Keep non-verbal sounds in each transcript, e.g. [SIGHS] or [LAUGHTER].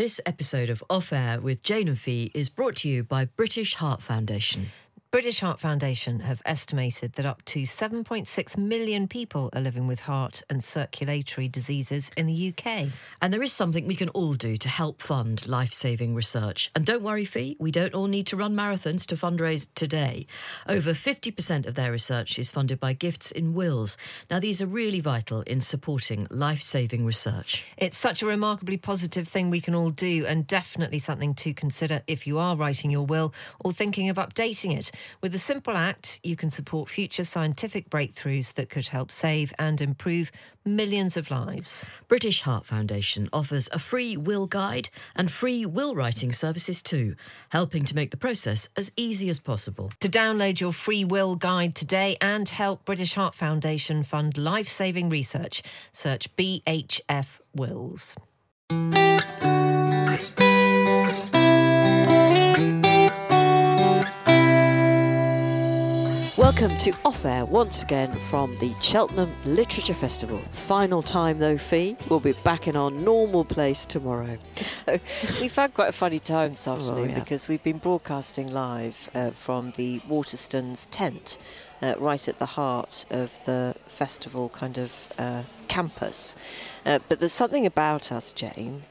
This episode of Off Air with Jane and Fi is brought to you by British Heart Foundation. British Heart Foundation have estimated that up to 7.6 million people are living with heart and circulatory diseases in the UK. And there is something we can all do to help fund life saving research. And don't worry, Fi, we don't all need to run marathons to fundraise today. Over 50% of their research is funded by gifts in wills. Now, these are really vital in supporting life saving research. It's such a remarkably positive thing we can all do, and definitely something to consider if you are writing your will or thinking of updating it. With a simple act, you can support future scientific breakthroughs that could help save and improve millions of lives. British Heart Foundation offers a free will guide and free will writing services too, helping to make the process as easy as possible. To download your free will guide today and help British Heart Foundation fund life saving research, search BHF Wills. Welcome to Off Air once again from the Cheltenham Literature Festival. Final time though, Fi. We'll be back in our normal place tomorrow. [LAUGHS] So we've had quite a funny time this afternoon yeah. because we've been broadcasting live uh, from the Waterstones tent uh, right at the heart of the festival kind of uh, campus. Uh, but there's something about us, Jane,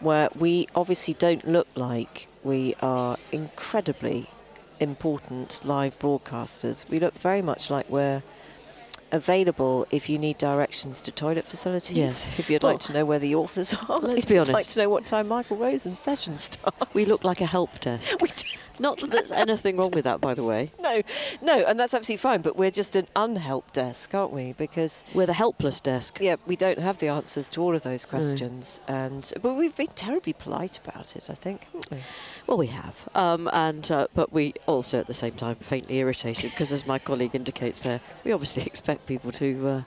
where we obviously don't look like we are incredibly important live broadcasters. We look very much like we're available if you need directions to toilet facilities. Yes. [LAUGHS] If you'd Well, like to know where the authors are. let's if be you'd honest. like to know what time Michael Rosen's session starts. We look like a help desk. [LAUGHS] We do. Not that there's anything wrong with that, by the way. [LAUGHS] No, no, and that's absolutely fine. But we're just an unhelped desk, aren't we? Because We're the helpless desk. yeah, we don't have the answers to all of those questions, and but we've been terribly polite about it. I think, we? Well, we have, um, and uh, but we also at the same time faintly irritated because, as my colleague indicates there, we obviously [LAUGHS] expect people to uh,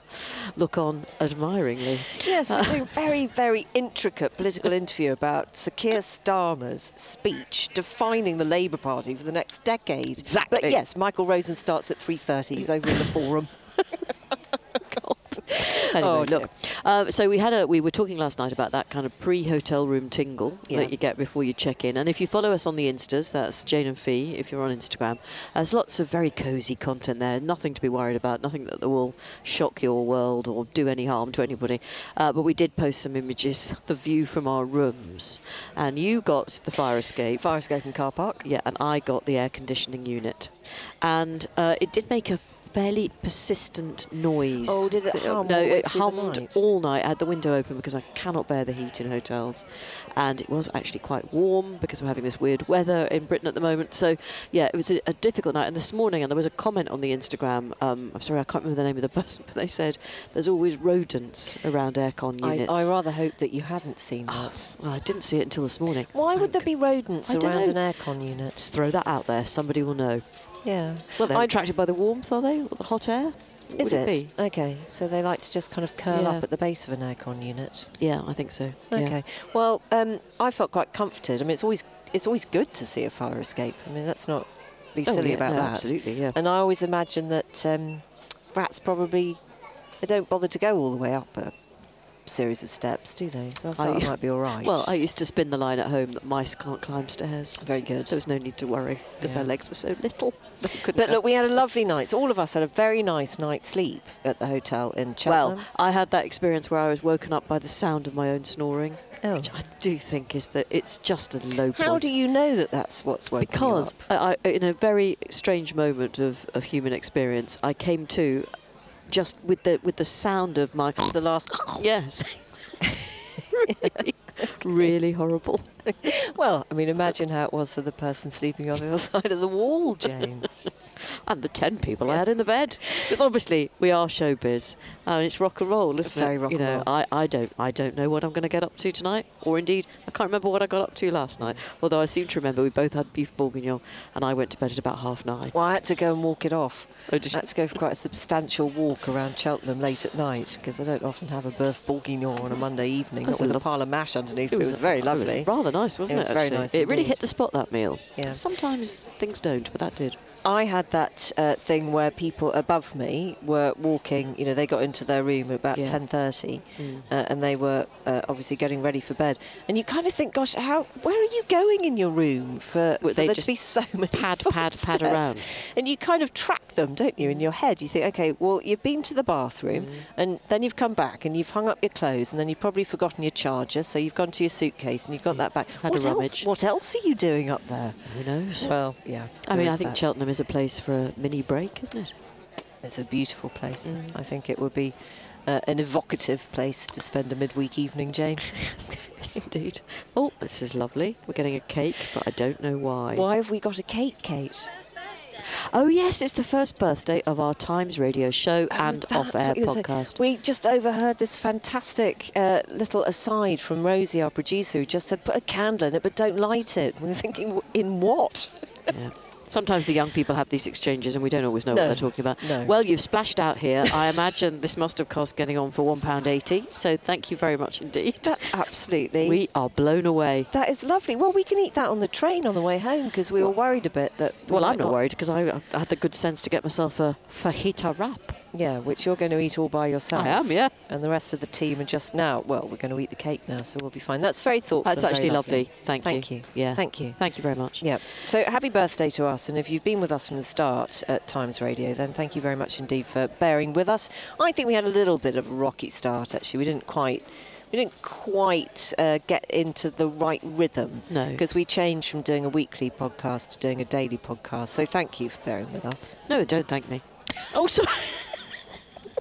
look on admiringly. Yes, we're doing [LAUGHS] a very, very intricate political interview about Sir Keir Starmer's speech defining the Labour Party for the next decade. Exactly. But yes, Michael Rosen starts at 3.30. He's over in the forum. [LAUGHS] [LAUGHS] Oh, look. Um, so we had a we were talking last night about that kind of pre-hotel room tingle Yeah. that you get before you check in. And if you follow us on the Instas, that's Jane and Fi. If you're on Instagram, there's lots of very cosy content there. Nothing to be worried about. Nothing that will shock your world or do any harm to anybody. Uh, but we did post some images, the view from our rooms, and you got the fire escape. Fire escape and car park. Yeah, and I got the air conditioning unit, and uh, it did make a fairly persistent noise. Oh, did it hum No, all the way it hummed night? all night. I had the window open because I cannot bear the heat in hotels, and it was actually quite warm because we're having this weird weather in Britain at the moment. So, yeah, it was a, a difficult night. And this morning, and there was a comment on the Instagram. Um, I'm sorry, I can't remember the name of the [LAUGHS] person, but they said there's always rodents around aircon I, units. I rather hope that you hadn't seen that. well, I didn't see it until this morning. Why would there be rodents I around an aircon unit? Just throw that out there. Somebody will know. Yeah. Well, they're I- attracted by the warmth, are they, or the hot air? What Is it? be? Okay, so they like to just kind of curl Yeah. up at the base of an aircon unit. Yeah, I think so. yeah. Okay. Well, um, I felt quite comforted. I mean, it's always it's always good to see a fire escape. I mean, let's not be Oh, silly yeah, about no, that. Absolutely, yeah. And I always imagine that um, rats probably they don't bother to go all the way up a series of steps, do they? So I thought I- I [LAUGHS] might be all right. Well, I used to spin the line at home that mice can't climb stairs. Very good. There was no need to worry because Yeah. their legs were so little. [LAUGHS] But look, we had a lovely night. So all of us had a very nice night's sleep at the hotel in Cheltenham. Well, I had that experience where I was woken up by the sound of my own snoring, oh. which I do think is that it's just a low how point. do you know that that's what's woken because you up? I, I, in a very strange moment of, of human experience, I came to just with the with the sound of my The last. yes, really, [LAUGHS] really horrible. Well, I mean, imagine how it was for the person sleeping on the other [LAUGHS] side of the wall, Jane. And the 10 people I had in the bed. Because obviously we are showbiz oh, and it's rock and roll, isn't Very it? rock you and know, roll. I, I don't I don't know what I'm going to get up to tonight, or indeed I can't remember what I got up to last night. Although I seem to remember we both had beef bourguignon, and I went to bed at about half nine. Well, I had to go and walk it off. Oh, did I had to go for quite a substantial walk around Cheltenham late at night because I don't often have a beef bourguignon on a Monday evening, not with a pile of mash underneath. It was, a- very it lovely. was rather nice, wasn't It it? was very nice It really hit the spot that meal. Yeah. Sometimes things don't, but that did. I had that uh, thing where people above me were walking. You know, they got into their room at about Yeah. ten thirty, uh, and they were uh, obviously getting ready for bed. And you kind of think, gosh, how? Where are you going in your room for, Well, for there to be so [LAUGHS] many pad, pad, pad around. And you kind of track them, don't you, in your head? You think, okay, well, you've been to the bathroom, Mm. and then you've come back, and you've hung up your clothes, and then you've probably forgotten your charger, so you've gone to your suitcase, and you've got that back. Had what else? rummage. What else are you doing up there? Who knows? Well, yeah. I mean, I think that. Cheltenham is a place for a mini break, isn't it? It's a beautiful place. Mm. I think it would be uh, an evocative place to spend a midweek evening, Jane. [LAUGHS] yes, indeed. Oh, this is lovely. We're getting a cake, but I don't know why. Why have we got a cake, Kate? Oh, yes, it's the first birthday of our Times radio show and Oh, off-air what saying. podcast. We just overheard this fantastic uh, little aside from Rosie, our producer, who just said, put a candle in it, but don't light it. We were thinking, in what? Yeah. [LAUGHS] Sometimes the young people have these exchanges and we don't always know No, what they're talking about. no. Well, you've splashed out here. I imagine this must have cost getting on for £1.80, so thank you very much indeed. That's absolutely. We are blown away. that is lovely. Well, we can eat that on the train on the way home because we were worried a bit that. we Well, I'm not worried because I, I had the good sense to get myself a fajita wrap. Yeah, which you're going to eat all by yourself. I am, yeah. And the rest of the team are just now. Well, we're going to eat the cake now, so we'll be fine. That's very thoughtful. That's actually lovely. Thank, Thank you. you. Yeah. Thank you. Thank you very much. Yeah. So happy birthday to us. And if you've been with us from the start at Times Radio, then thank you very much indeed for bearing with us. I think we had a little bit of a rocky start, actually. We didn't quite. We didn't quite uh, get into the right rhythm No. because we changed from doing a weekly podcast to doing a daily podcast. So thank you for bearing with us. No, don't thank me. Oh, sorry. [LAUGHS]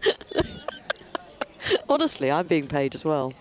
[LAUGHS] Honestly, I'm being paid as well.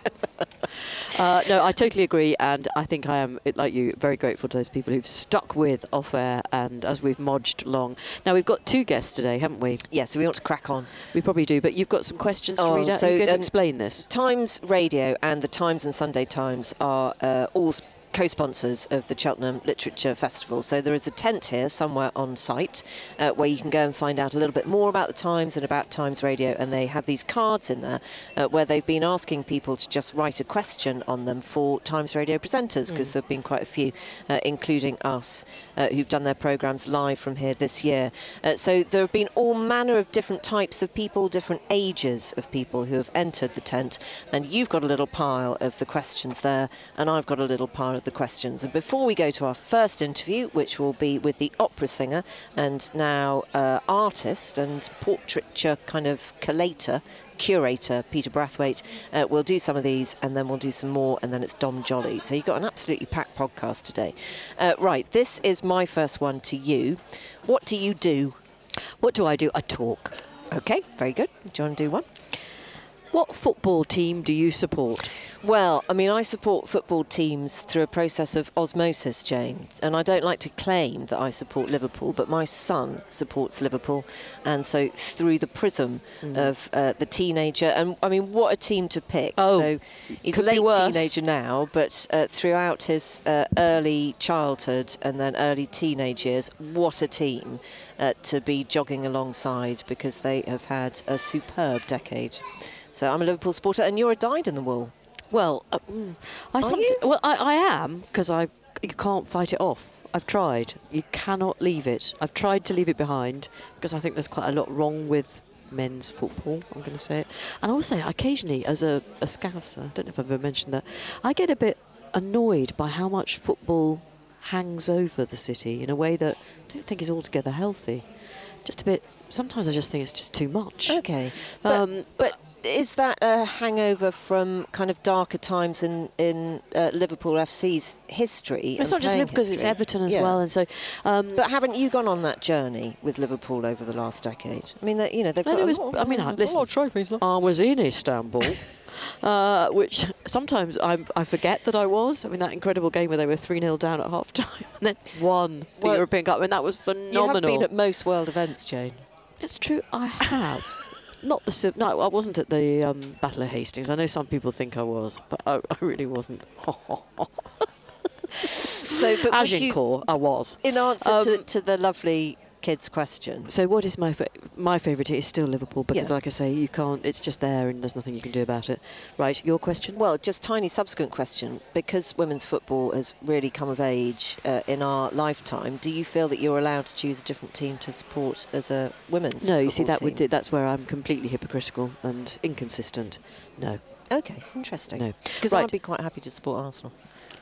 Uh, no, I totally agree, and I think I am, like you, very grateful to those people who've stuck with off air and as we've modged along. Now, we've got two guests today, haven't we? Yeah, so we want to crack on. We probably do, but you've got some questions to Oh, read out. so, Are you going to um, explain this? Times Radio and the Times and Sunday Times are uh, all s- co-sponsors of the Cheltenham Literature Festival. So there is a tent here somewhere on site uh, where you can go and find out a little bit more about the Times and about Times Radio. And they have these cards in there uh, where they've been asking people to just write a question on them for Times Radio presenters because there have been quite a few, uh, including us, uh, who've done their programmes live from here this year. Uh, so there have been all manner of different types of people, different ages of people who have entered the tent. And you've got a little pile of the questions there, and I've got a little pile of the questions. And before we go to our first interview, which will be with the opera singer and now uh, artist and portraiture kind of collator, curator Peter Brathwaite. Uh, we'll do some of these and then we'll do some more, and then it's Dom Joly. So you've got an absolutely packed podcast today. Uh, right, this is my first one to you. What do you do? What do I do? I talk. Okay, very good. Do you want to do one? What football team do you support? Well, I mean, I support football teams through a process of osmosis, Jane. And I don't like to claim that I support Liverpool, but my son supports Liverpool. And so through the prism of uh, the teenager, and I mean, what a team to pick. Oh, so he's a late teenager now, but uh, throughout his uh, early childhood and then early teenage years, what a team uh, to be jogging alongside because they have had a superb decade. So I'm a Liverpool supporter, and you're a dyed in the wool. Well, uh, mm, I well I, I am because I you can't fight it off. I've tried. You cannot leave it. I've tried to leave it behind because I think there's quite a lot wrong with men's football. I'm going to say it, and I will say occasionally as a, a scouser, I don't know if I've ever mentioned that, I get a bit annoyed by how much football hangs over the city in a way that I don't think is altogether healthy. Just a bit. Sometimes I just think it's just too much. Okay, but, Um, but is that a hangover from kind of darker times in in uh, Liverpool FC's history? It's not just Liverpool because it's? Everton as Yeah. well, and so. Um, But haven't you gone on that journey with Liverpool over the last decade? I mean, you know they've got. it a was- lot- I mean, I- a lot listen, of trophies. look. I was in Istanbul, [LAUGHS] uh, which sometimes I, I forget that I was. I mean, that incredible game where they were 3 0 down at half time [LAUGHS] and then won the Well, European Cup. I mean, that was phenomenal. You have been at most world events, Jane. it's true, I have. Not the. No, I wasn't at the um, Battle of Hastings. I know some people think I was, but I, I really wasn't. [LAUGHS] So, but would you, I was. in answer to, Um, to the lovely kid's question. So what is my fa- my favourite? Is still Liverpool because, Yeah. like I say, you can't. It's just there, and there's nothing you can do about it. Right, your question. Well, just tiny subsequent question. Because women's football has really come of age uh, in our lifetime, do you feel that you're allowed to choose a different team to support as a women's? no, you see that would that's where I'm completely hypocritical and inconsistent. No. Okay, interesting. No. Because Right. I'd be quite happy to support Arsenal.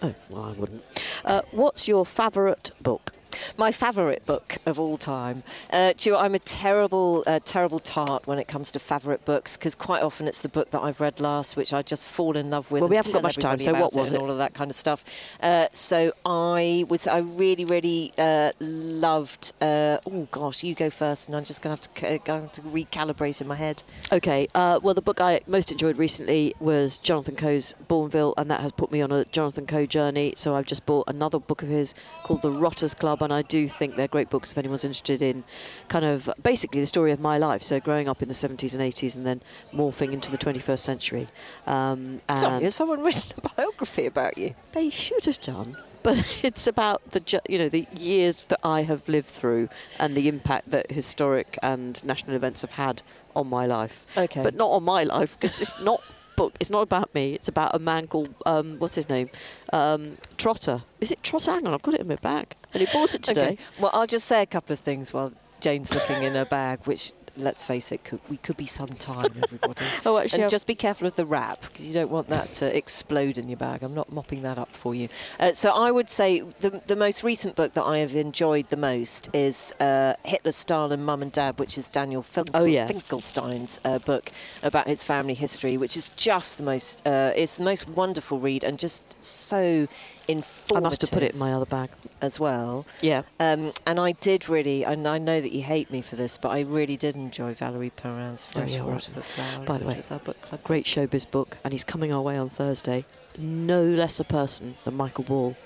Oh, well, I wouldn't. Uh, what's your favourite book? My favourite book of all time. Uh, do you know, I'm a terrible, uh, terrible tart when it comes to favourite books because quite often it's the book that I've read last, which I just fall in love with. Well, we haven't got much time, so what was and it? all of that kind of stuff. Uh, so I was, I really, really uh, loved. Uh, oh gosh, you go first, and I'm just going to have to, going to recalibrate in my head. Okay. Uh, well, the book I most enjoyed recently was Jonathan Coe's Bournville, and that has put me on a Jonathan Coe journey. So I've just bought another book of his called The Rotters Club, and I do think they're great books if anyone's interested in kind of basically the story of my life. So growing up in the 70s and 80s, and then morphing into the 21st century. Um, has someone written a biography about you? they should have done. But [LAUGHS] it's about the ju- you know the years that I have lived through and the impact that historic and national events have had on my life. Okay. But not on my life because it's not book. It's not about me. It's about a man called um, what's his name, um, Trotter. Is it Trotter? Hang on, I've got it in my bag. And he bought it today. Okay. Well, I'll just say a couple of things while Jane's looking in her bag, which, let's face it, could, we could be some time, everybody. [LAUGHS] Oh, actually, and I've- just be careful of the wrap because you don't want that to explode in your bag. I'm not mopping that up for you. Uh, so I would say the the most recent book that I have enjoyed the most is uh, Hitler, Stalin, Mum and Dad, which is Daniel Finkel- Oh, yeah. Finkelstein's uh, book about his family history, which is just the most uh, it's the most wonderful read and just so I must have put it in my other bag. as well. Yeah. Um, and I did really, and I know that you hate me for this, but I really did enjoy Valerie Perrin's Fresh all right. Water for Flowers, By the way, was our book club. Great showbiz book, and he's coming our way on Thursday. No less a person than Michael Ball,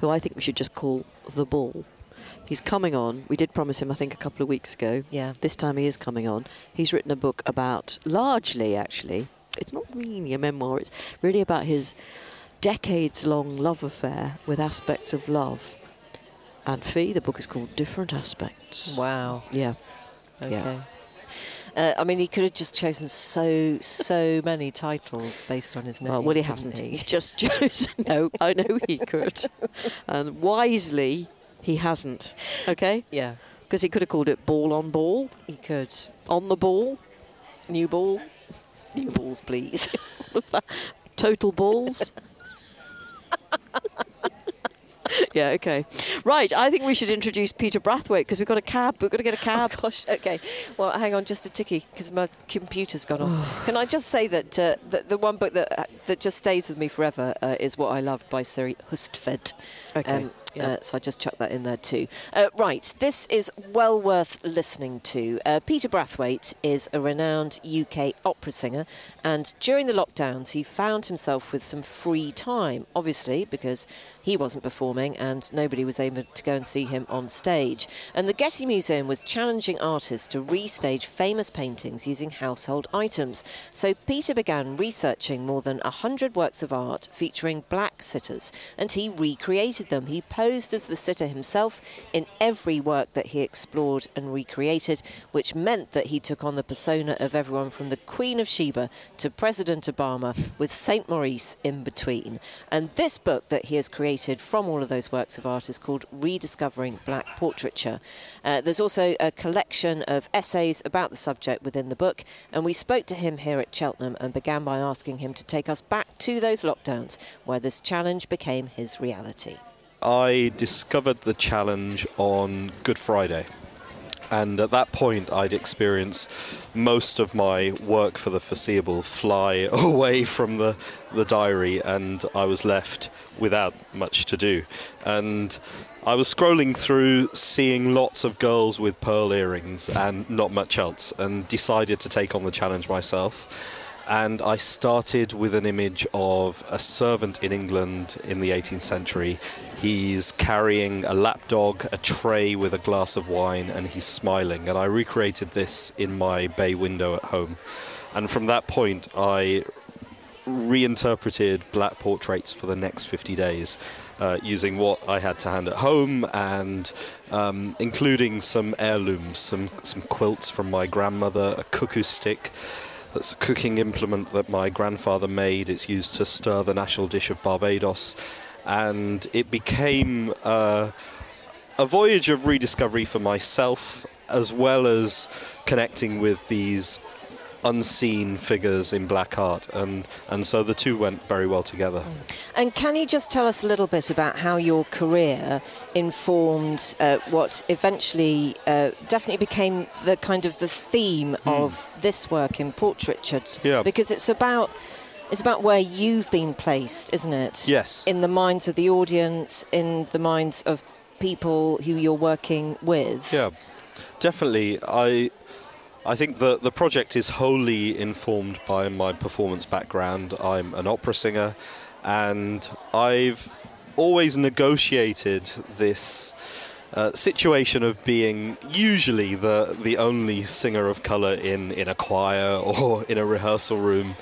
who I think we should just call the Ball. He's coming on. We did promise him, I think, a couple of weeks ago. Yeah. This time he is coming on. He's written a book about, largely actually, it's not really a memoir, it's really about his decades long love affair with aspects of love. And Fi, the book is called Different Aspects. Wow. Yeah. Okay. Yeah. Uh, I mean, he could have just chosen so so many titles based on his name. Well, well, he hasn't. he? He's just [LAUGHS] chosen. No, I know he could. and wisely, he hasn't. Okay? Yeah, Because he could have called it Ball on Ball, he could. On the Ball, New ball. New balls, please. [LAUGHS] Total Balls. Yeah, okay. Right, I think we should introduce Peter Brathwaite because we've got a cab. We've got to get a cab. Oh, gosh. Okay. Well, hang on, just a ticky because my computer's gone off. [SIGHS] Can I just say that uh, the, the one book that uh, that just stays with me forever uh, is What I Loved by Siri Hustvedt. Okay, Um, yeah. uh, so I just chucked that in there too. Uh, right, this is well worth listening to. Uh, Peter Brathwaite is a renowned UK opera singer, and during the lockdowns, he found himself with some free time, obviously, because he wasn't performing and nobody was able to go and see him on stage. And the Getty Museum was challenging artists to restage famous paintings using household items. So Peter began researching more than 100 works of art featuring black sitters, and he recreated them. He posed as the sitter himself in every work that he explored and recreated, which meant that he took on the persona of everyone from the Queen of Sheba to President Obama, with St. Maurice in between. And this book that he has created from all of those works of art is called Rediscovering Black Portraiture. Uh, there's also a collection of essays about the subject within the book, and we spoke to him here at Cheltenham and began by asking him to take us back to those lockdowns where this challenge became his reality. I discovered the challenge on Good Friday. And at that point, I'd experienced most of my work for the foreseeable fly [LAUGHS] away from the, the diary, and I was left without much to do. And I was scrolling through, seeing lots of girls with pearl earrings and not much else, and decided to take on the challenge myself and I started with an image of a servant in England in the 18th century. He's carrying a lapdog, a tray with a glass of wine, and he's smiling. And I recreated this in my bay window at home. And from that point, I reinterpreted black portraits for the next 50 days uh, using what I had to hand at home and um, including some heirlooms, some, some quilts from my grandmother, a cou-cou stick. That's a cooking implement that my grandfather made. It's used to stir the national dish of Barbados. And it became uh, a voyage of rediscovery for myself, as well as connecting with these unseen figures in black art, and and so the two went very well together. And can you just tell us a little bit about how your career informed uh, what eventually uh, definitely became the kind of the theme Hmm. of this work in portraiture? Yeah. Because it's about it's about where you've been placed, isn't it? Yes. In the minds of the audience, in the minds of people who you're working with. Yeah, definitely. I I think the the project is wholly informed by my performance background. I'm an opera singer, and I've always negotiated this. Uh, situation of being usually the the only singer of color in, in a choir [LAUGHS] or in a rehearsal room,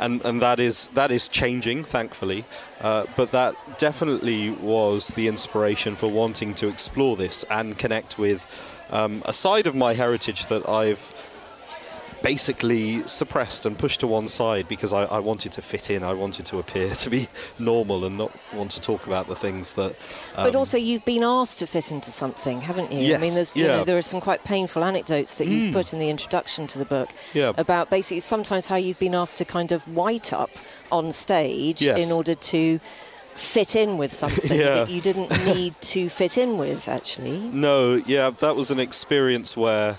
and and that is that is changing, thankfully. Uh, but that definitely was the inspiration for wanting to explore this and connect with um, a side of my heritage that I've basically suppressed and pushed to one side because I, I wanted to fit in. I wanted to appear to be normal and not want to talk about the things that. But um, also, you've been asked to fit into something, haven't you? I mean, there's, you yeah. Mm. know, there are some quite painful anecdotes that you've put in the introduction to the book Yeah. about basically sometimes how you've been asked to kind of white up on stage Yes. in order to fit in with [LAUGHS] something Yeah. that you didn't need to fit in with, actually. [LAUGHS] No, yeah, that was an experience where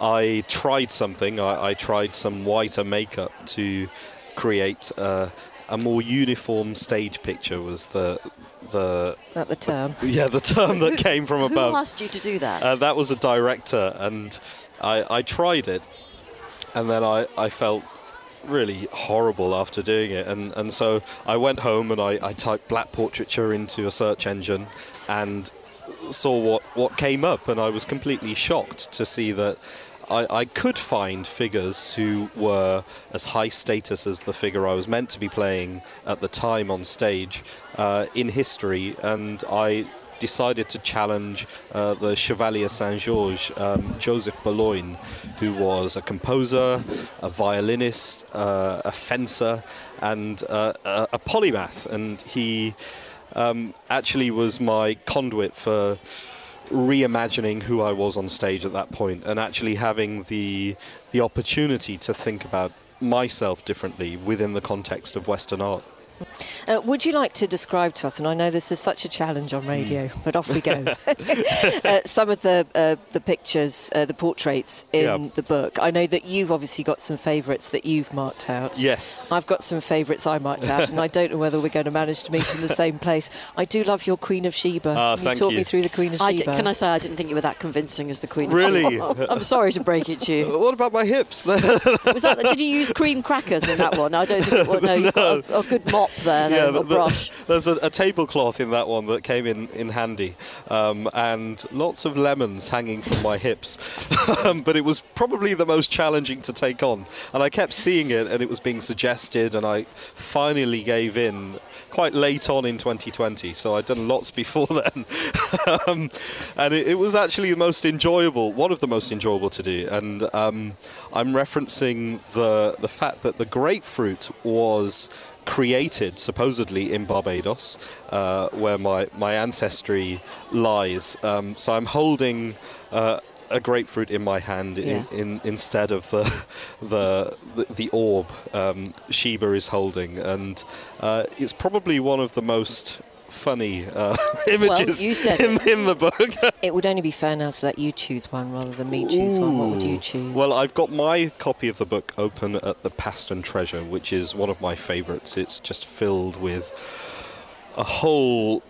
I tried something. I, I tried some whiter makeup to create uh, a more uniform stage picture. Was the the At the term. [LAUGHS] yeah the term that came from above. Who asked you to do that? Uh, that was a director, and I, I tried it, and then I, I felt really horrible after doing it, and, and so I went home and I, I typed black portraiture into a search engine, and saw what, what came up, and I was completely shocked to see that. I, I could find figures who were as high status as the figure I was meant to be playing at the time on stage uh, in history, and I decided to challenge uh, the Chevalier Saint Georges, um, Joseph Boulogne, who was a composer, a violinist, uh, a fencer, and uh, a, a polymath. And he um, actually was my conduit for reimagining who I was on stage at that point, and actually having the the opportunity to think about myself differently within the context of Western art. Uh, would you like to describe to us, and I know this is such a challenge on radio, Hmm. but off we go, [LAUGHS] uh, some of the uh, the pictures, uh, the portraits in Yeah. the book? I know that you've obviously got some favourites that you've marked out. Yes. I've got some favourites I marked out, and I [LAUGHS] don't know whether we're going to manage to meet in the same place. I do love your Queen of Sheba. Ah, Can you thank talk you. me through the Queen of I d- Sheba? can I say I didn't think you were that convincing as the Queen? of Really? I'm sorry to break it to you. What about my hips? [LAUGHS] Was that? Did you use cream crackers in that one? I don't think. Well, no, you've got a, a good mop there, then, the- or the- brush. [LAUGHS] there's a, a tablecloth in that one that came in, in handy, um, and lots of lemons hanging from my hips. [LAUGHS] um, but it was probably the most challenging to take on, and I kept seeing it, and it was being suggested, and I finally gave in quite late on in 2020. So I'd done lots [LAUGHS] before then, um, and it, it was actually the most enjoyable, one of the most enjoyable to do. And um, I'm referencing the the fact that the grapefruit was created supposedly in Barbados, uh, where my, my ancestry lies. Um, so I'm holding uh, a grapefruit in my hand Yeah. in, in, instead of the [LAUGHS] the the, the orb um, Sheba is holding, and uh, it's probably one of the most funny uh, [LAUGHS] images you said in, in the book. [LAUGHS] It would only be fair now to let you choose one rather than me choose one. What would you choose? Well, I've got my copy of the book open at the Paston Treasure, which is one of my favourites. It's just filled with a whole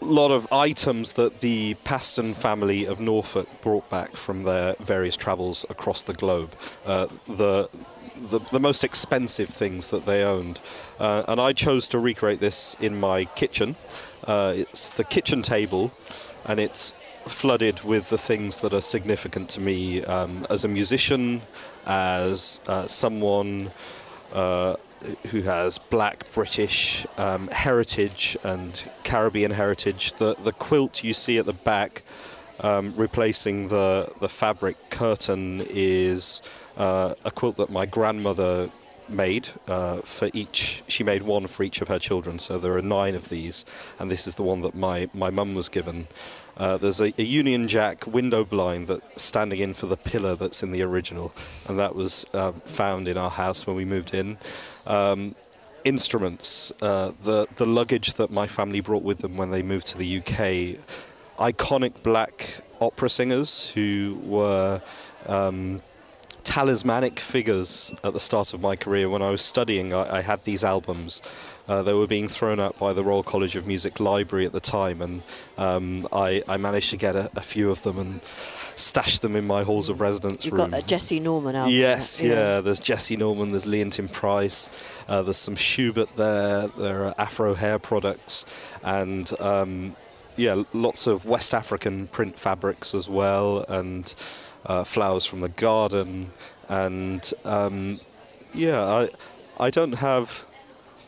lot of items that the Paston family of Norfolk brought back from their various travels across the globe. Uh, the, the the most expensive things that they owned, uh, and I chose to recreate this in my kitchen. Uh, it's the kitchen table, and it's flooded with the things that are significant to me um, as a musician, as uh, someone uh, who has black British um, heritage and Caribbean heritage. The the quilt you see at the back, um, replacing the the fabric curtain, is uh, a quilt that my grandmother made uh, for each. She made one for each of her children, so there are nine of these, and this is the one that my my mum was given. Uh, there's a, a, Union Jack window blind that's standing in for the pillar that's in the original, and that was uh, found in our house when we moved in. Um, instruments, uh, the the luggage that my family brought with them when they moved to the UK, iconic black opera singers who were. Um, talismanic figures at the start of my career. When I was studying, I, I had these albums uh, they were being thrown out by the Royal College of Music Library at the time, and um, I, I, managed to get a, a, few of them and stash them in my halls of residence You've room. got a Jessye Norman album. Yes, yeah. yeah. There's Jessye Norman. There's Leontyne Price. Uh, there's some Schubert there. There are Afro hair products, and um, yeah, lots of West African print fabrics as well, and uh, flowers from the garden, and um, yeah, I I don't have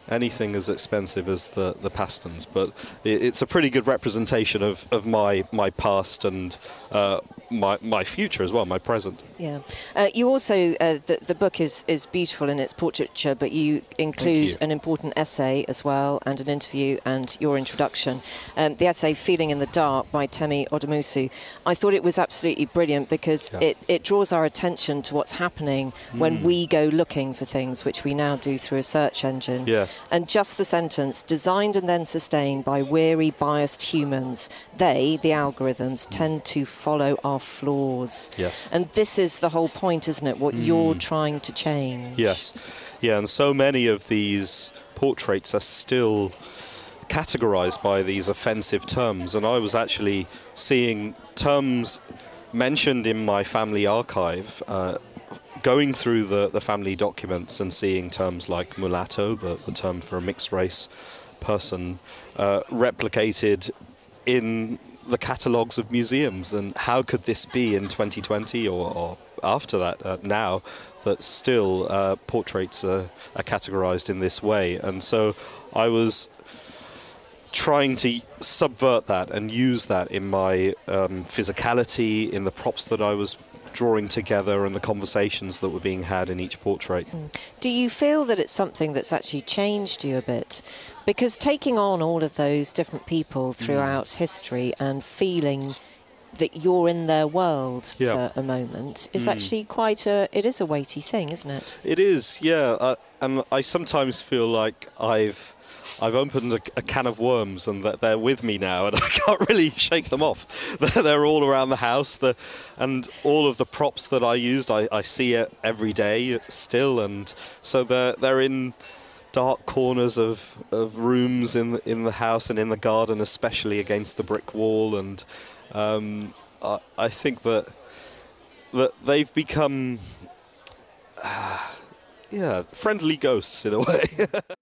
anything as expensive as the, the Pastons, but it, it's a pretty good representation of, of my, my past and uh, my, my future as well, my present. Yeah. Uh, you also, uh, the, the book is, is beautiful in its portraiture, but you include you. an important essay as well, and an interview and your introduction. Um, the essay, Feeling in the Dark by Temi Odumosu. I thought it was absolutely brilliant because yeah. it, it draws our attention to what's happening mm. when we go looking for things, which we now do through a search engine. Yes. And just the sentence, designed and then sustained by weary, biased humans, they, the algorithms, tend to follow our flaws. Yes. And this is the whole point, isn't it? What mm. you're trying to change. Yes. Yeah, and so many of these portraits are still categorized by these offensive terms. And I was actually seeing terms mentioned in my family archive. Uh, going through the, the family documents and seeing terms like mulatto, the, the term for a mixed race person, uh, replicated in the catalogues of museums. And how could this be in 2020 or, or after that, uh, now, that still uh, portraits are, are categorized in this way? And so I was trying to subvert that and use that in my um, physicality, in the props that I was drawing together and the conversations that were being had in each portrait. Mm. Do you feel that it's something that's actually changed you a bit? Because taking on all of those different people throughout mm. history and feeling that you're in their world yeah. for a moment is mm. actually quite a it is a weighty thing isn't it it is yeah uh, and i sometimes feel like i've I've opened a, a, can of worms and they're with me now, and [LAUGHS] I can't really shake them off. [LAUGHS] They're, all around the house, the, and all of the props that I used, I, I see it every day still, and so they're they're in dark corners of, of rooms in the, in the house and in the garden, especially against the brick wall, and um, I, I think that that they've become. Uh, [SIGHS] yeah, friendly ghosts in a way. [LAUGHS]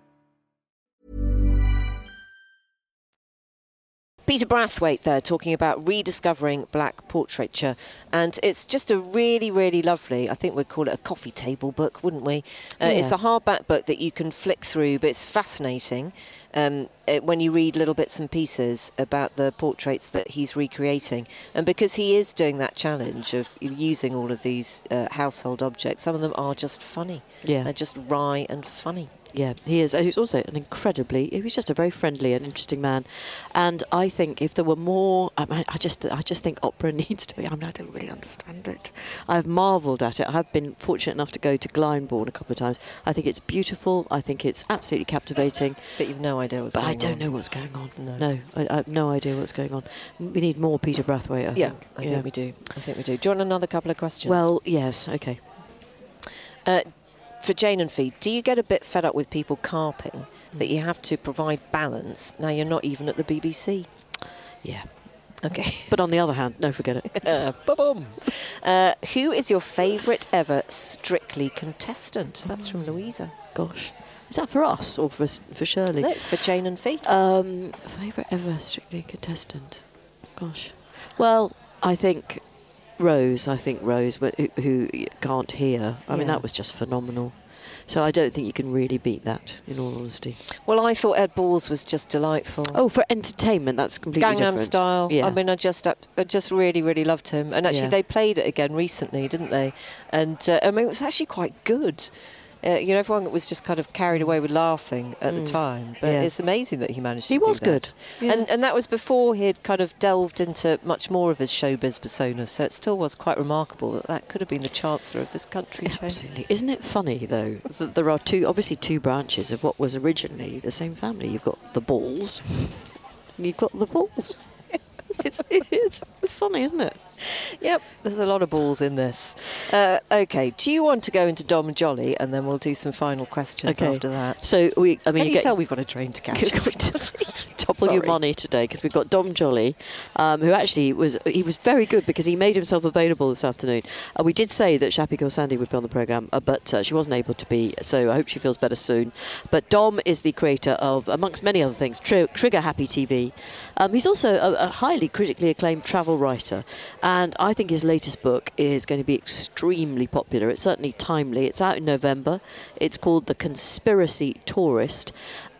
Peter Brathwaite there talking about rediscovering black portraiture. And it's just a really, really lovely, I think we'd call it a coffee table book, wouldn't we? Uh, yeah. It's a hardback book that you can flick through, but it's fascinating um, it, uh, when you read little bits and pieces about the portraits that he's recreating. And because he is doing that challenge of using all of these uh, household objects, some of them are just funny. Yeah. They're just wry and funny. Yeah, he is. He's also an incredibly. He was just a very friendly and interesting man, and I think if there were more, I, mean, I just, I just think opera [LAUGHS] needs to be. I mean, I don't really understand it. I've marvelled at it. I've been fortunate enough to go to Glyndebourne a couple of times. I think it's beautiful. I think it's absolutely captivating. But you've no idea what's but going on. I don't on. know what's going on. No, no I, I, have no idea what's going on. We need more Peter Brathwaite. I yeah, think. I yeah. think we do. I think we do. Do you want another couple of questions? Well, yes. Okay. Uh, for Jane and Fi, do you get a bit fed up with people carping that you have to provide balance? Now you're not even at the BBC. Yeah. Okay. [LAUGHS] But on the other hand, no, forget it. [LAUGHS] Uh. Uh, who is your favourite ever Strictly contestant? That's from Louisa. Gosh. Is that for us or for, for Shirley? No, it's for Jane and Fi. Um, favourite ever Strictly contestant? Gosh. Well, I think Rose. I think Rose, who, who can't hear. I mean, that was just phenomenal. So I don't think you can really beat that, in all honesty. Well, I thought Ed Balls was just delightful. Oh, for entertainment, that's completely Gangnam different. Style. Yeah. I mean, I just, I just really, really loved him. And actually, Yeah. they played it again recently, didn't they? And uh, I mean, it was actually quite good. Uh, you know, everyone was just kind of carried away with laughing at the time, but Mm. Yeah. it's amazing that he managed He to do was good. Yeah. And and that was before he had kind of delved into much more of his showbiz persona. So it still was quite remarkable that that could have been the chancellor of this country. Absolutely. Isn't it funny, though, that there are two, obviously two branches of what was originally the same family? You've got the balls, and you've got the balls. [LAUGHS] it's, it's, it's funny, isn't it? Yep, there's a lot of balls in this. Uh, okay, do you want to go into Dom Joly, and then we'll do some final questions Okay. after that? So, we, I mean, Can you, get, tell we've got a train to [LAUGHS] catch? double [LAUGHS] your money today because we've got Dom Joly, um, who actually was he was very good because he made himself available this afternoon. Uh, we did say that Shappy Girl Sandy would be on the program, uh, but uh, she wasn't able to be. So I hope she feels better soon. But Dom is the creator of, amongst many other things, Tri- Trigger Happy TV. Um, he's also a, a highly critically acclaimed travel writer, and I think his latest book is going to be extremely popular. It's certainly timely. It's out in November. It's called The Conspiracy Tourist.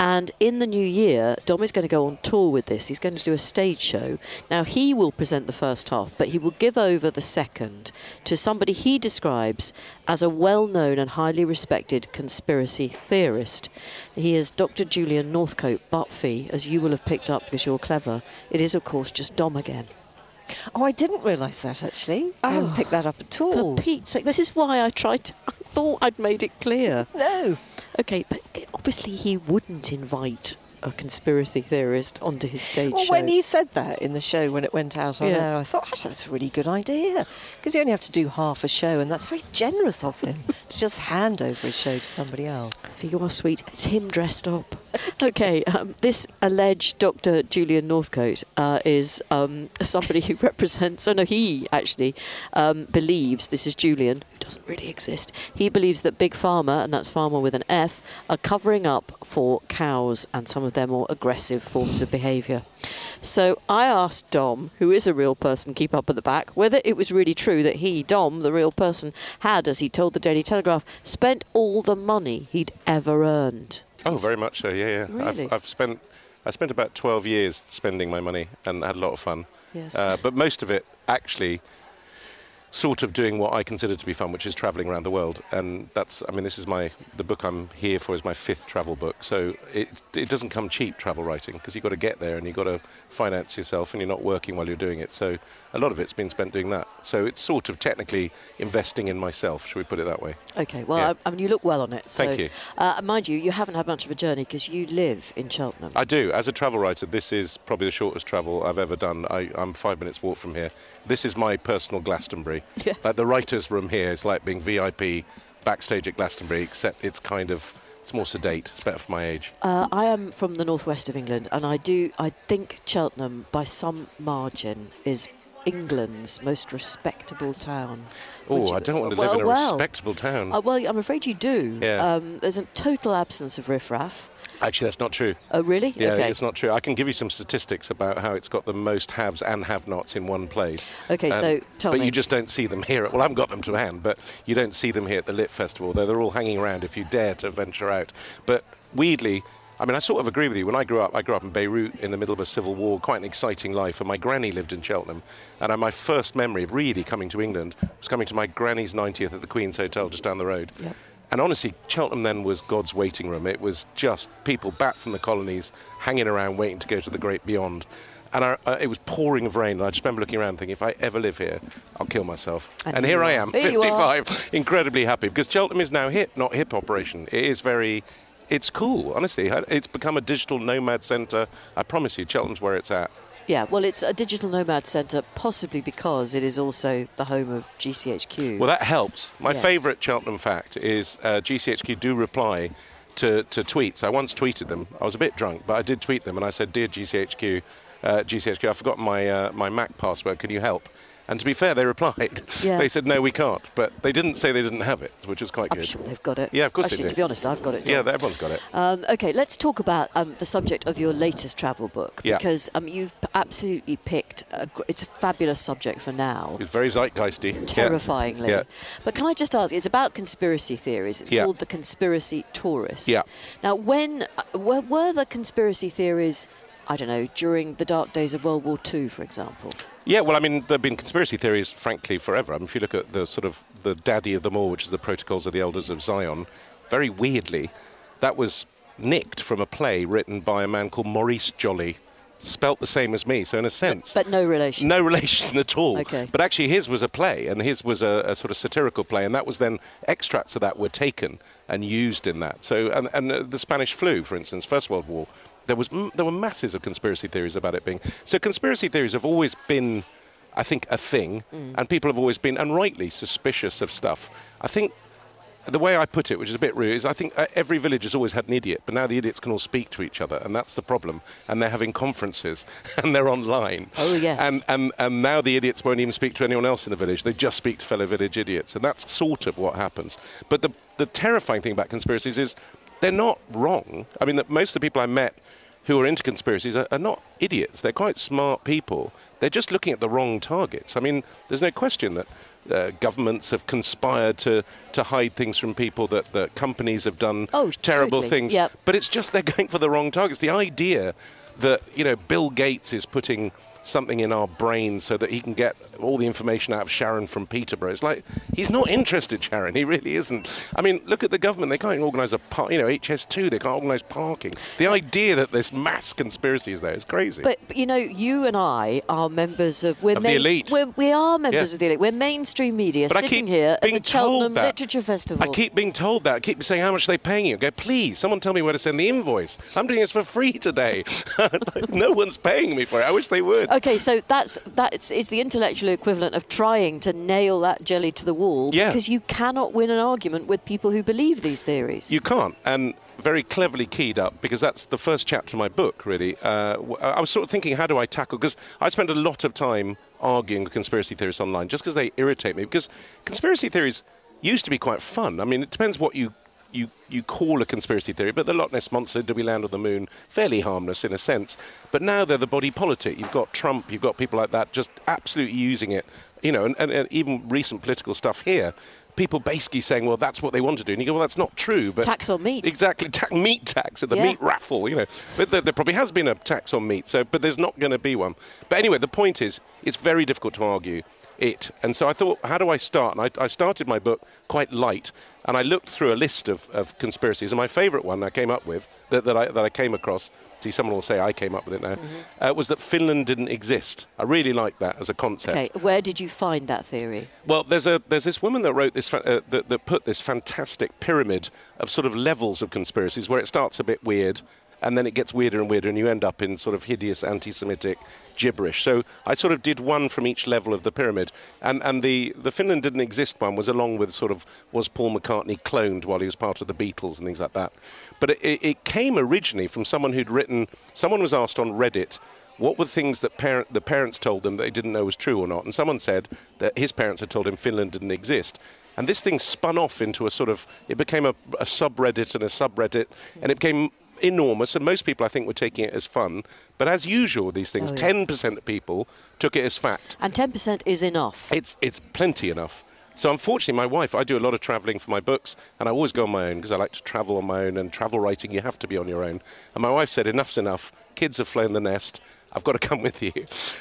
And in the new year, Dom is going to go on tour with this. He's going to do a stage show. Now, he will present the first half, but he will give over the second to somebody he describes as a well known and highly respected conspiracy theorist. He is Dr. Julian Northcote, but Fi, as you will have picked up because you're clever, it is, of course, just Dom again. Oh, I didn't realise that actually. I Oh, picked that up at all. For Pete's sake, this is why I tried to. I thought I'd made it clear. no. Okay, but obviously he wouldn't invite a conspiracy theorist onto his stage Well, show. when you said that in the show when it went out on Yeah. air, I thought, actually, that's a really good idea because you only have to do half a show, and that's very generous of him [LAUGHS] to just hand over his show to somebody else. You are sweet. It's him dressed up. [LAUGHS] okay, um, this alleged Dr. Julian Northcote uh, is um, somebody who [LAUGHS] represents. Oh no, he actually um, believes this is Julian, who doesn't really exist. He believes that Big Pharma, and that's Pharma with an F, are covering up for cows and some of their more aggressive forms of behaviour. So I asked Dom, who is a real person, keep up at the back, whether it was really true that he, Dom, the real person, had, as he told the Daily Telegraph, spent all the money he'd ever earned. Oh, very much so. Yeah, yeah. Really? I've, I've spent I spent about 12 years spending my money and had a lot of fun. Yes. Uh, but most of it actually sort of doing what I consider to be fun, which is traveling around the world. And that's, I mean, this is my, the book I'm here for is my fifth travel book. So it, it doesn't come cheap, travel writing, because you've got to get there and you've got to finance yourself and you're not working while you're doing it. So a lot of it's been spent doing that. So it's sort of technically investing in myself, should we put it that way? Okay, well, Yeah. I, I mean, you look well on it. So, Thank you. Uh, mind you, you haven't had much of a journey because you live in Cheltenham. I do. As a travel writer, this is probably the shortest travel I've ever done. I, I'm five minutes walk from here. This is my personal Glastonbury. [LAUGHS] Yes. Like the writers' room here is like being VIP backstage at Glastonbury, except it's kind of it's more sedate. It's better for my age. Uh, I am from the northwest of England, and I do. I think Cheltenham, by some margin, is England's most respectable town. Oh, I don't want to well, live in a well, respectable town. Uh, well, I'm afraid you do. Yeah. Um, there's a total absence of riffraff. Actually, that's not true. Oh, really? Yeah, okay. it's not true. I can give you some statistics about how it's got the most haves and have-nots in one place. Okay, um, so tell but me. you just don't see them here. At, well, I haven't got them to hand, but you don't see them here at the Lit Festival. They're, they're all hanging around if you dare to venture out. But weirdly, I mean, I sort of agree with you. When I grew up, I grew up in Beirut in the middle of a civil war, quite an exciting life, and my granny lived in Cheltenham. And my first memory of really coming to England was coming to my granny's 90th at the Queen's Hotel just down the road. Yep. And honestly, Cheltenham then was God's waiting room. It was just people back from the colonies hanging around waiting to go to the great beyond. And I, uh, it was pouring of rain. And I just remember looking around thinking, if I ever live here, I'll kill myself. And And, here I am, Here 55, [LAUGHS] incredibly happy. Because Cheltenham is now hip, not hip operation. It is very, it's cool, honestly. It's become a digital nomad centre. I promise you, Cheltenham's where it's at. Yeah, well, it's a digital nomad centre, possibly because it is also the home of GCHQ. Well, that helps. My Yes. favourite Cheltenham fact is uh, GCHQ do reply to, to tweets. I once tweeted them. I was a bit drunk, but I did tweet them, and I said, "Dear GCHQ, uh, GCHQ, I've forgotten my uh, my Mac password. Can you help?" And to be fair, they replied. Yeah. they said, "No, we can't." But they didn't say they didn't have it, which is quite I'm good. sure they've got it. Yeah, of course they Actually, do. to be honest, I've got it. Yeah, everyone's got it. Um, okay, let's talk about um, the subject of your latest travel book Yeah. because um, you've absolutely picked. A, gr- it's a fabulous subject for now. It's very zeitgeisty. Terrifyingly. Yeah. But can I just ask? It's about conspiracy theories. It's Yeah. called the Conspiracy Tourist. Yeah. Now, when uh, were, were the conspiracy theories? I don't know during the dark days of World War II, for example. Yeah, well, I mean, there have been conspiracy theories, frankly, forever. I mean, if you look at the sort of the daddy of them all, which is the Protocols of the Elders of Zion, very weirdly, that was nicked from a play written by a man called Maurice Joly, spelt the same as me. So, in a sense, But no relation. no [LAUGHS] relation at all. Okay. But actually, his was a play, and his was a, a sort of satirical play, and that was then extracts of that were taken and used in that. So, and, and uh, the Spanish flu, for instance, First World War, there was there were masses of conspiracy theories about it being. So, conspiracy theories have always been, I think, a thing, and people have always been, and rightly, suspicious of stuff. I think the way I put it, which is a bit rude, is I think uh, every village has always had an idiot, but now the idiots can all speak to each other, and that's the problem. And they're having conferences, [LAUGHS] and they're online. Oh, yes. And, and, and now the idiots won't even speak to anyone else in the village. They just speak to fellow village idiots. And that's sort of what happens. But the, the terrifying thing about conspiracies is they're not wrong. I mean, that most of the people I met who are into conspiracies are, are not idiots. They're quite smart people. They're just looking at the wrong targets. I mean, there's no question that uh, governments have conspired to, to hide things from people, that, that companies have done Oh, terrible totally. things. Yep. But it's just they're [LAUGHS] going for the wrong targets. The idea that you know Bill Gates is putting something in our brains so that he can get all the information out of Sharon from Peterborough. It's like he's not interested, Sharon. He really isn't. I mean, look at the government. They can't organise a par- you know HS2. They can't organise parking. The idea that this mass conspiracy is there is crazy. But, but you know, you and I are members of we're Of the elite. We're, we are members Yeah. of the elite. We're mainstream media But sitting here at the Cheltenham that. Literature Festival. I keep being told that. I keep saying, how much they're paying you? I go, please, someone tell me where to send the invoice. I'm doing this for free today. [LAUGHS] No one's paying me for it. I wish they would. Okay, so that's that's is the intellectual equivalent of trying to nail that jelly to the wall Yeah. because you cannot win an argument with people who believe these theories. You can't, and very cleverly keyed up because that's the first chapter of my book. Really, uh, I was sort of thinking, how do I tackle? Because I spend a lot of time arguing with conspiracy theorists online, just because they irritate me. Because conspiracy theories used to be quite fun. I mean, it depends what you. You, you call a conspiracy theory, but the Loch Ness monster, did we land on the moon? Fairly harmless in a sense. But now they're the body politic. You've got Trump, you've got people like that just absolutely using it. You know, and, and, and even recent political stuff here, people basically saying, well, that's what they want to do. And you go, well, that's not true. But Tax on meat. Exactly, [LAUGHS] ta- meat tax at the Yeah. meat raffle, you know. But there, there probably has been a tax on meat, so but there's not going to be one. But anyway, the point is, it's very difficult to argue it. And so I thought, how do I start? And I, I started my book quite light, and I looked through a list of, of conspiracies. And my favourite one I came up with, that, that, I, that I came across, see, someone will say I came up with it now, Mm-hmm. uh, was that Finland didn't exist. I really like that as a concept. Okay, where did you find that theory? Well, there's a there's this woman that wrote this fa- uh, that, that put this fantastic pyramid of sort of levels of conspiracies where it starts a bit weird and then it gets weirder and weirder and you end up in sort of hideous anti-Semitic gibberish. So I sort of did one from each level of the pyramid, and and the the Finland didn't exist one was along with sort of was Paul McCartney cloned while he was part of the Beatles and things like that. But it, it, came originally from someone who'd written. Someone was asked on Reddit what were the things that parent, the parents told them that they didn't know was true or not? And someone said that his parents had told him Finland didn't exist. And this thing spun off into a sort of, it became a, a subreddit and a subreddit, and it became enormous. And most people, I think, were taking it as fun. But as usual these things, Oh, yeah. 10% of people took it as fact. And 10% is enough. It's it's plenty enough. So unfortunately, my wife, I do a lot of travelling for my books, and I always go on my own because I like to travel on my own. And travel writing, you have to be on your own. And my wife said, "Enough's enough. Kids have flown the nest. I've got to come with you.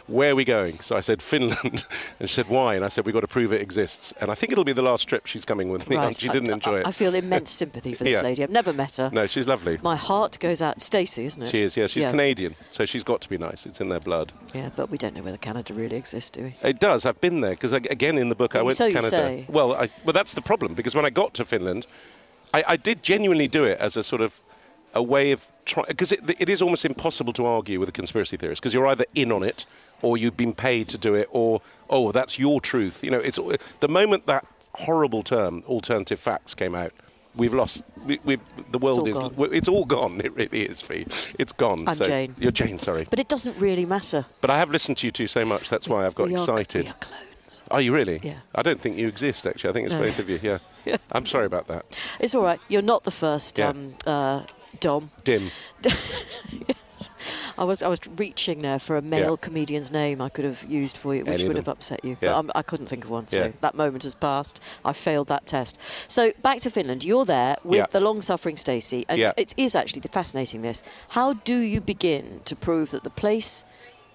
Where are we going?" So I said, "Finland," [LAUGHS] and she said, "Why?" And I said, "We've got to prove it exists." And I think it'll be the last trip she's coming with me. Right. [LAUGHS] She didn't I, enjoy I, it. I feel immense sympathy for this [LAUGHS] Yeah. lady. I've never met her. no, she's lovely. My heart goes out. Stacey, isn't it? She is. Yeah, she's yeah. Canadian, so she's got to be nice. It's in their blood. Yeah, but we don't know whether Canada really exists, do we? It does. I've been there because again in the book I went so to Canada. say. Well, I, well that's the problem because when I got to Finland, I, I did genuinely do it as a sort of a way of trying because it, it is almost impossible to argue with a conspiracy theorist because you're either in on it or you've been paid to do it or oh that's your truth you know it's the moment that horrible term alternative facts came out we've lost we, we've, the world It's is gone. it's all gone it really is Fi. it's gone I'm so Jane. you're Jane sorry But it doesn't really matter. but I have listened to you two so much that's why I've got are- excited we are are you really Yeah. I don't think you exist actually I think it's No. both of you yeah Yeah. [LAUGHS] I'm sorry about that It's all right. You're not the first Yeah. um, uh, Dom. dim [LAUGHS] Yes. I was I was reaching there for a male Yeah. comedian's name I could have used for you, which Any would have upset you. Yeah. But I'm, I couldn't think of one, so Yeah. that moment has passed. I failed that test. So back to Finland. You're there with the long-suffering Stacey, and it is actually fascinating. This. How do you begin to prove that the place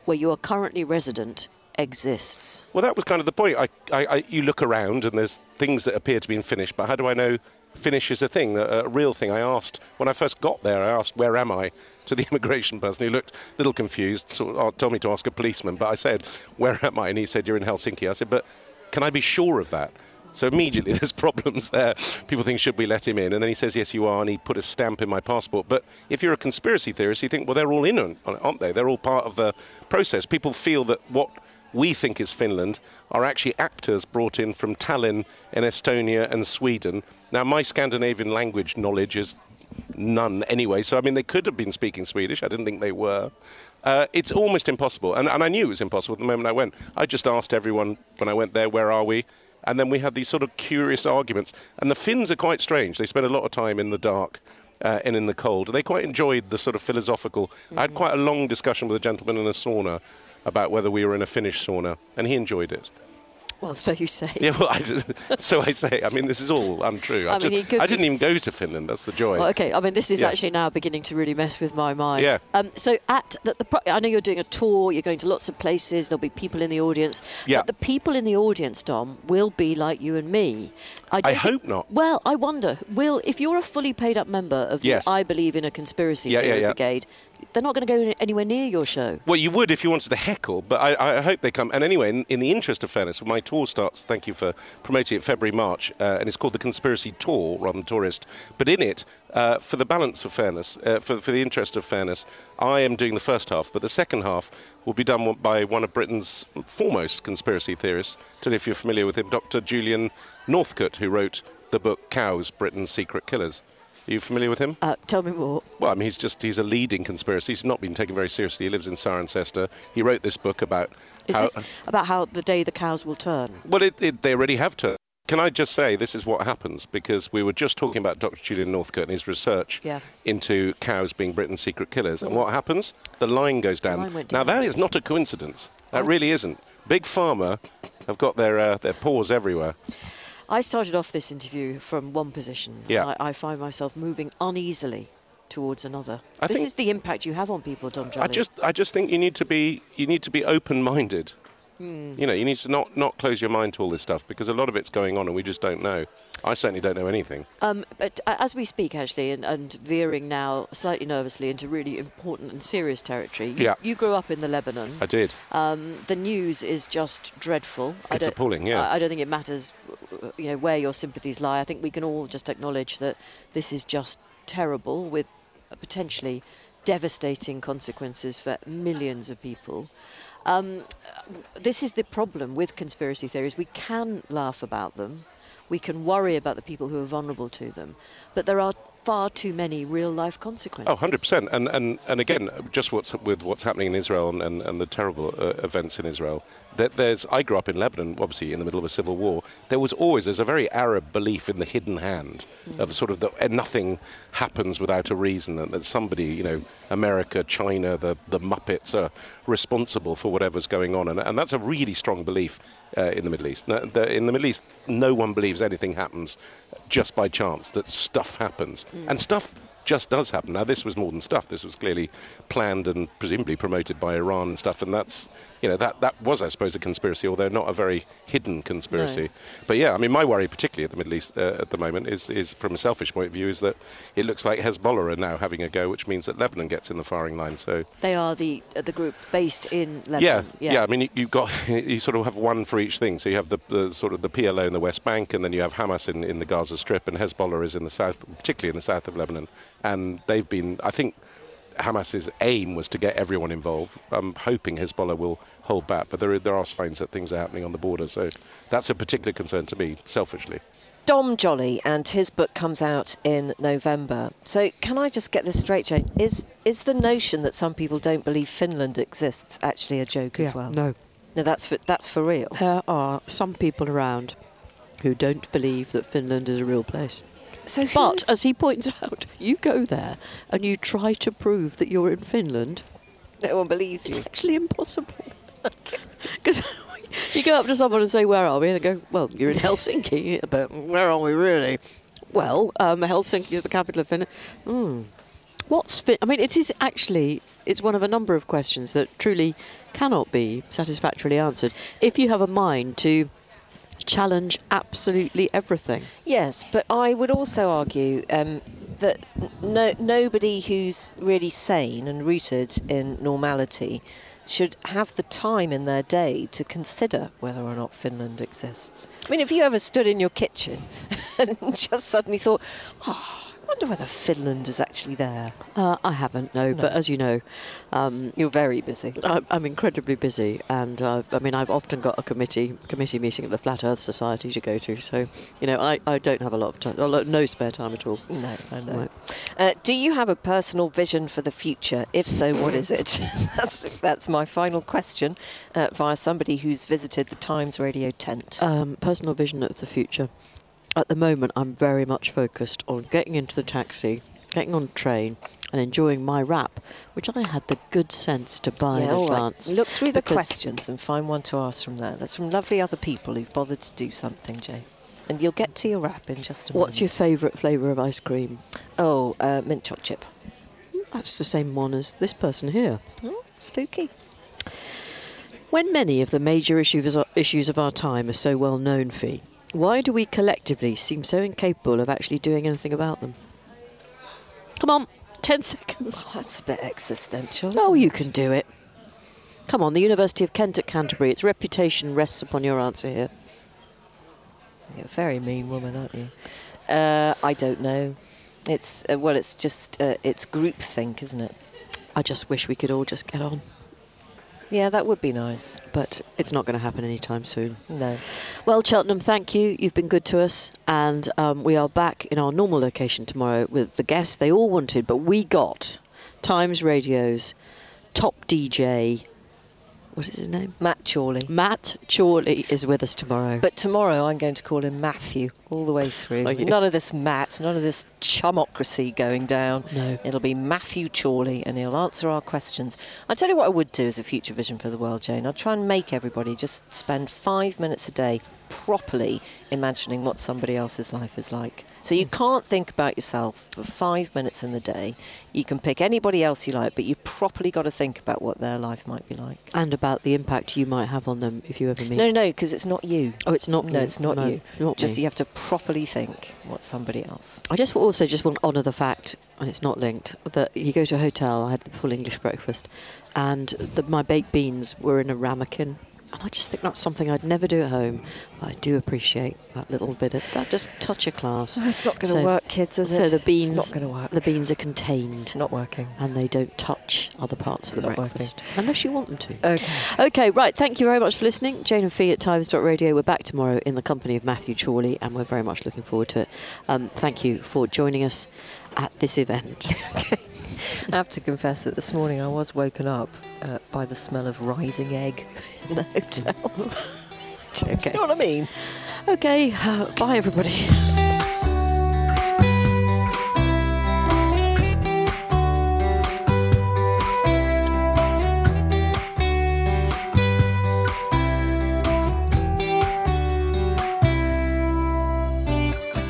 where you are currently resident exists? Well, that was kind of the point. I, I, I, you look around and there's things that appear to be in Finnish, but how do I know Finnish is a thing, a, a real thing? I asked, when I first got there, I asked, where am I? [LAUGHS] To the immigration person who looked a little confused, sort of told me to ask a policeman, but I said, where am I? And he said, you're in Helsinki. I said, but can I be sure of that? So immediately [LAUGHS] there's problems there. People think, should we let him in? And then he says, yes, you are. And he put a stamp in my passport. But if you're a conspiracy theorist, you think, well, they're all in on it, aren't they? They're all part of the process. People feel that what we think is Finland are actually actors brought in from Tallinn in Estonia and Sweden. Now, my Scandinavian language knowledge is none anyway, so I mean, they could have been speaking Swedish. I didn't think they were. Uh, it's almost impossible, and, and I knew it was impossible the moment I went. I just asked everyone when I went there, where are we? And then we had these sort of curious arguments. And the Finns are quite strange. They spend a lot of time in the dark uh, and in the cold. They quite enjoyed the sort of philosophical. I had quite a long discussion with a gentleman in a sauna about whether we were in a Finnish sauna, and he enjoyed it. Well, so you say. [LAUGHS] Yeah, well, I, just- so I say. I mean, this is all untrue. I, I mean, just- I didn't even go to Finland. That's the joy. Well, okay. I mean, this is Yeah. actually now beginning to really mess with my mind. Yeah. Um, so at the, the pro- I know you're doing a tour. You're going to lots of places. There'll be people in the audience. Yeah. But the people in the audience, Dom, will be like you and me. I, I think- hope not. Well, I wonder. Will if you're a fully paid up member of Yes. the I Believe in a Conspiracy Yeah, yeah, yeah. Brigade, they're not going to go anywhere near your show. Well, you would if you wanted to heckle, but I, I hope they come. And anyway, in, in the interest of fairness, my tour starts. Thank you for promoting it. February, March, uh, and it's called the Conspiracy Tour rather than Tourist. But in it, uh, for the balance of fairness, uh, for, for the interest of fairness, I am doing the first half, but the second half will be done by one of Britain's foremost conspiracy theorists. don't know if you're familiar with him, Dr. Julian Northcote, who wrote the book Cows: Britain's Secret Killers. Are you familiar with him? Uh, tell me more. Well, I mean, he's just he's a leading conspiracy. He's not been taken very seriously. He lives in Cirencester. He wrote this book about Is how. this about how the day the cows will turn? well, it, it, they already have turned. Can I just say this is what happens because we were just talking about Dr. Julian Northcote and his research Yeah. into cows being Britain's secret killers, and what happens? The line goes down. line Now that is not a coincidence. That Oh. really isn't. Big Pharma have got their uh, their paws everywhere. I started off this interview from one position. Yeah. I, I find myself moving uneasily towards another. I this is the impact you have on people, Dom Joly. I just I just think you need to be you need to be open minded. Hmm. You know, you need to not not close your mind to all this stuff because a lot of it's going on and we just don't know. I certainly don't know anything. Um, but as we speak, actually, and, and veering now slightly nervously into really important and serious territory. You, Yeah. you grew up in the Lebanon. I did. Um, the news is just dreadful. I It's don't- appalling, yeah. I, I don't think it matters, you know, where your sympathies lie. I think we can all just acknowledge that this is just terrible, with potentially devastating consequences for millions of people. Um, this is the problem with conspiracy theories. We can laugh about them, we can worry about the people who are vulnerable to them, but there are far too many real life consequences. Oh, 100%. And, and, and again, just what's with what's happening in Israel and, and, and the terrible uh, events in Israel, that there's, I grew up in Lebanon, obviously in the middle of a civil war. There was always, there's a very Arab belief in the hidden hand of sort of the, and nothing happens without a reason, and that somebody, you know, America, China, the, the Muppets are responsible for whatever's going on. And, and that's a really strong belief uh, in the Middle East. No, the, in the Middle East, no one believes anything happens just by chance, that stuff happens. And stuff just does happen. Now, this was more than stuff. This was clearly planned and presumably promoted by Iran and stuff. And that's, you know that that was, I suppose, a conspiracy, although not a very hidden conspiracy. But yeah, I mean, my worry, particularly at the Middle East uh, at the moment, is is from a selfish point of view, is that it looks like Hezbollah are now having a go, which means that Lebanon gets in the firing line. So They are the uh, the group based in Lebanon. yeah, Lebanon. yeah, I mean, you, you've got [LAUGHS] you sort of have one for each thing. So you have the, the sort of the PLO in the West Bank, and then you have Hamas in, in the Gaza Strip, and Hezbollah is in the south, particularly in the south of Lebanon. And they've been, I think, Hamas's aim was to get everyone involved. I'm hoping Hezbollah will hold back, but there are, there are signs that things are happening on the border. So that's a particular concern to me, selfishly. Dom Joly and his book comes out in November. So can I just get this straight, Jane? Is is the notion that some people don't believe Finland exists actually a joke as well? No. No, that's for, that's for real. There are some people around who don't believe that Finland is a real place. So But as he points [LAUGHS] out, you go there and you try to prove that you're in Finland. no one believes It's you. actually impossible. Because [LAUGHS] you go up to someone and say, "Where are we?" and they go, "Well, you're in Helsinki, but where are we really?" Well, um, Helsinki is the capital of Finland. Hmm. What's fin- I mean, it is actually it's one of a number of questions that truly cannot be satisfactorily answered if you have a mind to challenge absolutely everything. Yes, but I would also argue um, that no, nobody who's really sane and rooted in normality should have the time in their day to consider whether or not Finland exists. I mean, have you ever stood in your kitchen [LAUGHS] and just suddenly thought, oh, wonder whether Finland is actually there? Uh, I haven't, no, but as you know, um, You're very busy. I'm, I'm incredibly busy, and uh, I mean, I've often got a committee committee meeting at the Flat Earth Society to go to. So, you know, I, I don't have a lot of time, lot- no spare time at all. No, I know. Right. Uh, do you have a personal vision for the future? If so, what is it? [LAUGHS] that's, that's my final question uh, via somebody who's visited the Times radio tent. Um, personal vision of the future. At the moment, I'm very much focused on getting into the taxi, getting on the train, and enjoying my wrap, which I had the good sense to buy in all right. advance. Look through the questions and find one to ask from there. That's from lovely other people who've bothered to do something, Jay. And you'll get to your wrap in just a minute. What's your favourite flavour of ice cream? Oh, uh, mint choc chip. That's the same one as this person here. Oh, spooky. When many of the major issues, issues of our time are so well known, Fi, why do we collectively seem so incapable of actually doing anything about them? Come on, 10 seconds. Oh, that's a bit existential. Oh, you it? can do it. Come on, the University of Kent at Canterbury, its reputation rests upon your answer here. You're a very mean woman, aren't you? Uh, I don't know. It's uh, well, it's just uh, it's groupthink, isn't it? I just wish we could all just get on, Yeah, that would be nice. but it's not going to happen anytime soon. No. Well, Cheltenham, thank you. You've been good to us, and um, we are back in our normal location tomorrow with the guests they all wanted, but we got Times Radio's top DJ. What is his name? Matt Chorley. Matt Chorley is with us tomorrow. But tomorrow I'm going to call him Matthew all the way through. None of this Matt, none of this chumocracy going down. No. It'll be Matthew Chorley and he'll answer our questions. I'll tell you what I would do as a future vision for the world, Jane. I'd try and make everybody just spend five minutes a day properly imagining what somebody else's life is like. So you can't think about yourself for five minutes in the day. You can pick anybody else you like, but you properly got to think about what their life might be like. and about the impact you might have on them if you ever meet. No, no, because it's not you. Oh, it's not No, you. it's not No, you. Not just me. you have to properly think what somebody else. I just also just want to honour the fact, and it's not linked, that you go to a hotel. I had the full English breakfast, and the, my baked beans were in a ramekin. And I just think that's something I'd never do at home. But I do appreciate that little bit of that just touch of class. It's not going to So- work, kids, is so it? the beans, It's not going to work. the beans are contained, It's not working. and they don't touch other parts of the Not working. breakfast unless you want them to. Okay. Okay, right. Thank you very much for listening. Jane and Fi at Times.radio. We're back tomorrow in the company of Matthew Chorley, and we're very much looking forward to it. Um, thank you for joining us at this event. [LAUGHS] [LAUGHS] [LAUGHS] I have to confess that this morning I was woken up uh, by the smell of rising egg [LAUGHS] in the hotel. [LAUGHS] Do okay. you know what I mean? Okay, uh, bye everybody.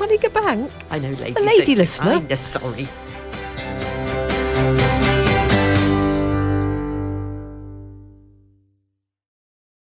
Money Bank? I know, lady. A lady listener. I'm sorry.